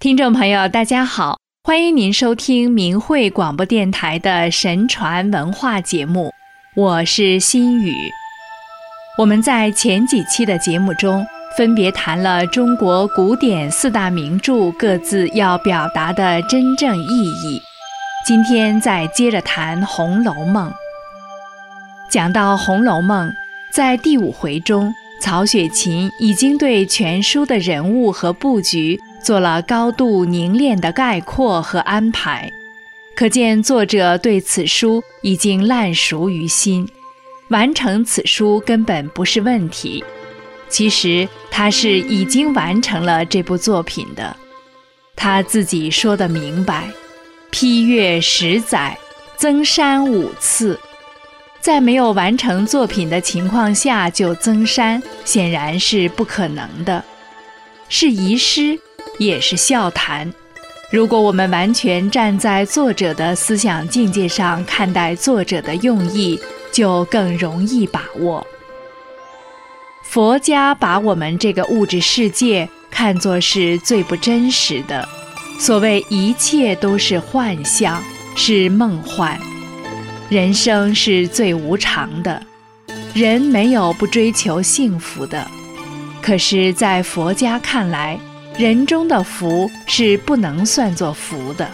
听众朋友，大家好，欢迎您收听明慧广播电台的神传文化节目，我是心雨。我们在前几期的节目中，分别谈了中国古典四大名著各自要表达的真正意义。今天再接着谈《红楼梦》。讲到《红楼梦》，在第五回中，曹雪芹已经对全书的人物和布局。做了高度凝练的概括和安排，可见作者对此书已经烂熟于心，完成此书根本不是问题。其实他是已经完成了这部作品的，他自己说的明白：批阅十载，增删五次，在没有完成作品的情况下就增删，显然是不可能的，是遗失。也是笑谈。如果我们完全站在作者的思想境界上看待作者的用意，就更容易把握。佛家把我们这个物质世界看作是最不真实的，所谓一切都是幻象，是梦幻。人生是最无常的，人没有不追求幸福的。可是，在佛家看来，人中的福是不能算作福的，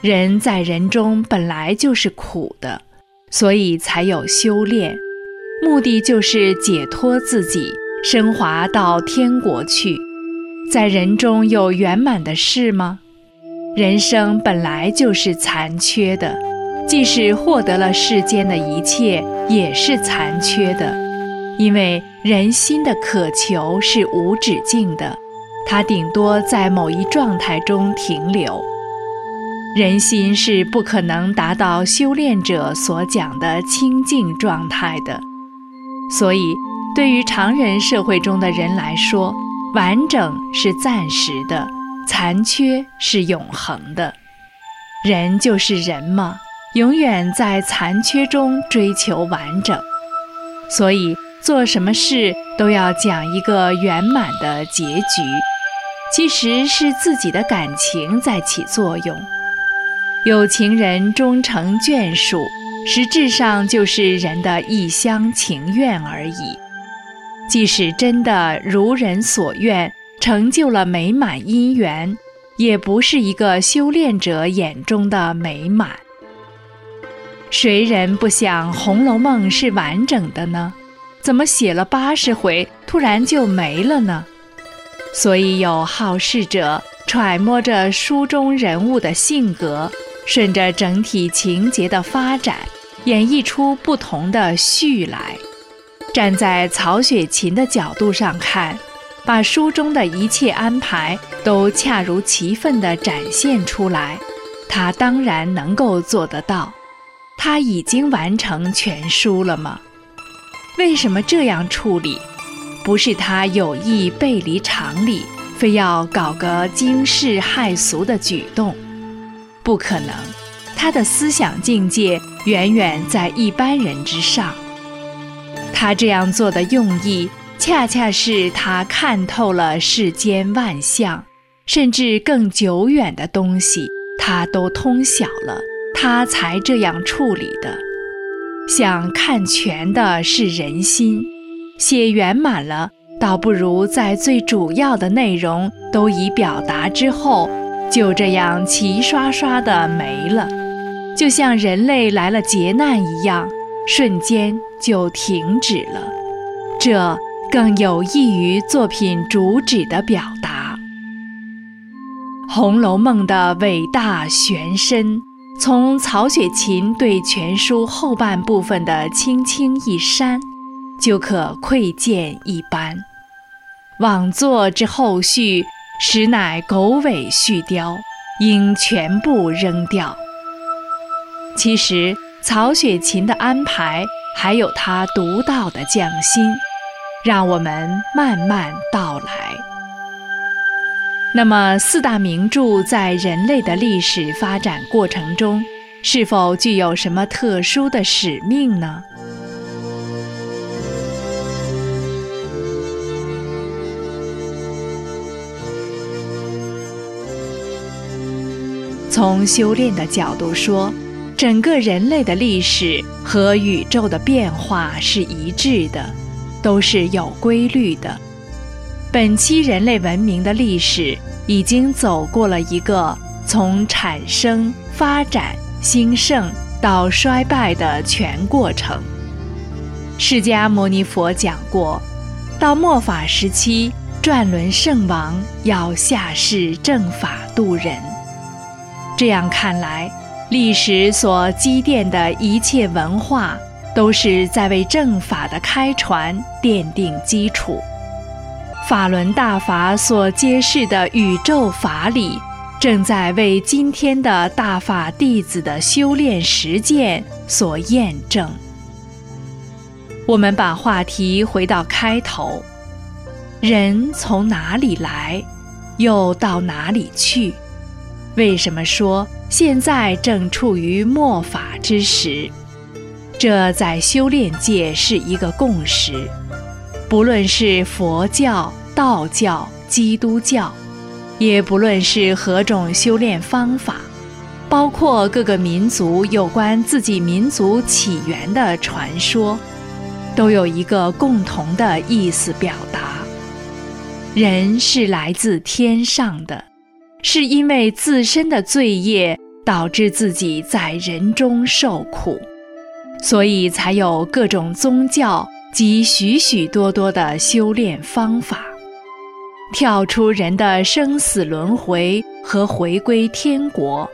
人在人中本来就是苦的，所以才有修炼，目的就是解脱自己，升华到天国去。在人中有圆满的事吗？人生本来就是残缺的，即使获得了世间的一切，也是残缺的，因为人心的渴求是无止境的。它顶多在某一状态中停留，人心是不可能达到修炼者所讲的清净状态的。所以，对于常人社会中的人来说，完整是暂时的，残缺是永恒的。人就是人嘛，永远在残缺中追求完整。所以，做什么事都要讲一个圆满的结局。其实是自己的感情在起作用，有情人终成眷属，实质上就是人的一厢情愿而已。即使真的如人所愿，成就了美满姻缘，也不是一个修炼者眼中的美满。谁人不想《红楼梦》是完整的呢？怎么写了八十回，突然就没了呢？所以有好事者揣摩着书中人物的性格，顺着整体情节的发展，演绎出不同的序来。站在曹雪芹的角度上看，把书中的一切安排都恰如其分地展现出来，他当然能够做得到。他已经完成全书了吗？为什么这样处理？不是他有意背离常理，非要搞个惊世骇俗的举动，不可能。他的思想境界远远在一般人之上。他这样做的用意，恰恰是他看透了世间万象，甚至更久远的东西，他都通晓了，他才这样处理的。想看全的是人心。写圆满了，倒不如在最主要的内容都已表达之后，就这样齐刷刷的没了，就像人类来了劫难一样，瞬间就停止了。这更有益于作品主旨的表达。《红楼梦》的伟大玄深，从曹雪芹对全书后半部分的轻轻一删。就可窥见一斑。枉作之后续，实乃狗尾续貂，应全部扔掉。其实曹雪芹的安排还有他独到的匠心，让我们慢慢道来。那么四大名著在人类的历史发展过程中，是否具有什么特殊的使命呢？从修炼的角度说，整个人类的历史和宇宙的变化是一致的，都是有规律的。本期人类文明的历史已经走过了一个从产生、发展、兴盛到衰败的全过程。释迦牟尼佛讲过，到末法时期，转轮圣王要下世正法度人。这样看来，历史所积淀的一切文化，都是在为正法的开传奠定基础。法轮大法所揭示的宇宙法理，正在为今天的大法弟子的修炼实践所验证。我们把话题回到开头：人从哪里来，又到哪里去？为什么说现在正处于末法之时？这在修炼界是一个共识。不论是佛教、道教、基督教，也不论是何种修炼方法，包括各个民族有关自己民族起源的传说，都有一个共同的意思表达：人是来自天上的，是因为自身的罪业导致自己在人中受苦，所以才有各种宗教。及许许多多的修炼方法，跳出人的生死轮回和回归天国，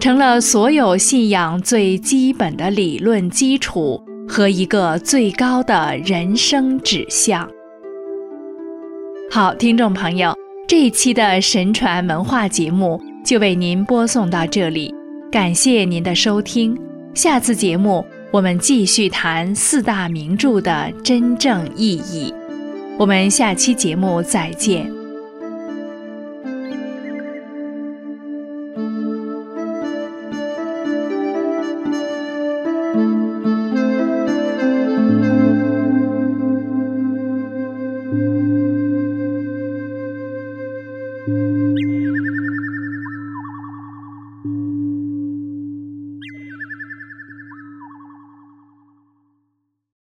成了所有信仰最基本的理论基础和一个最高的人生指向。好，听众朋友，这一期的神传文化节目就为您播送到这里，感谢您的收听，下次节目。我们继续谈四大名著的真正意义。我们下期节目再见。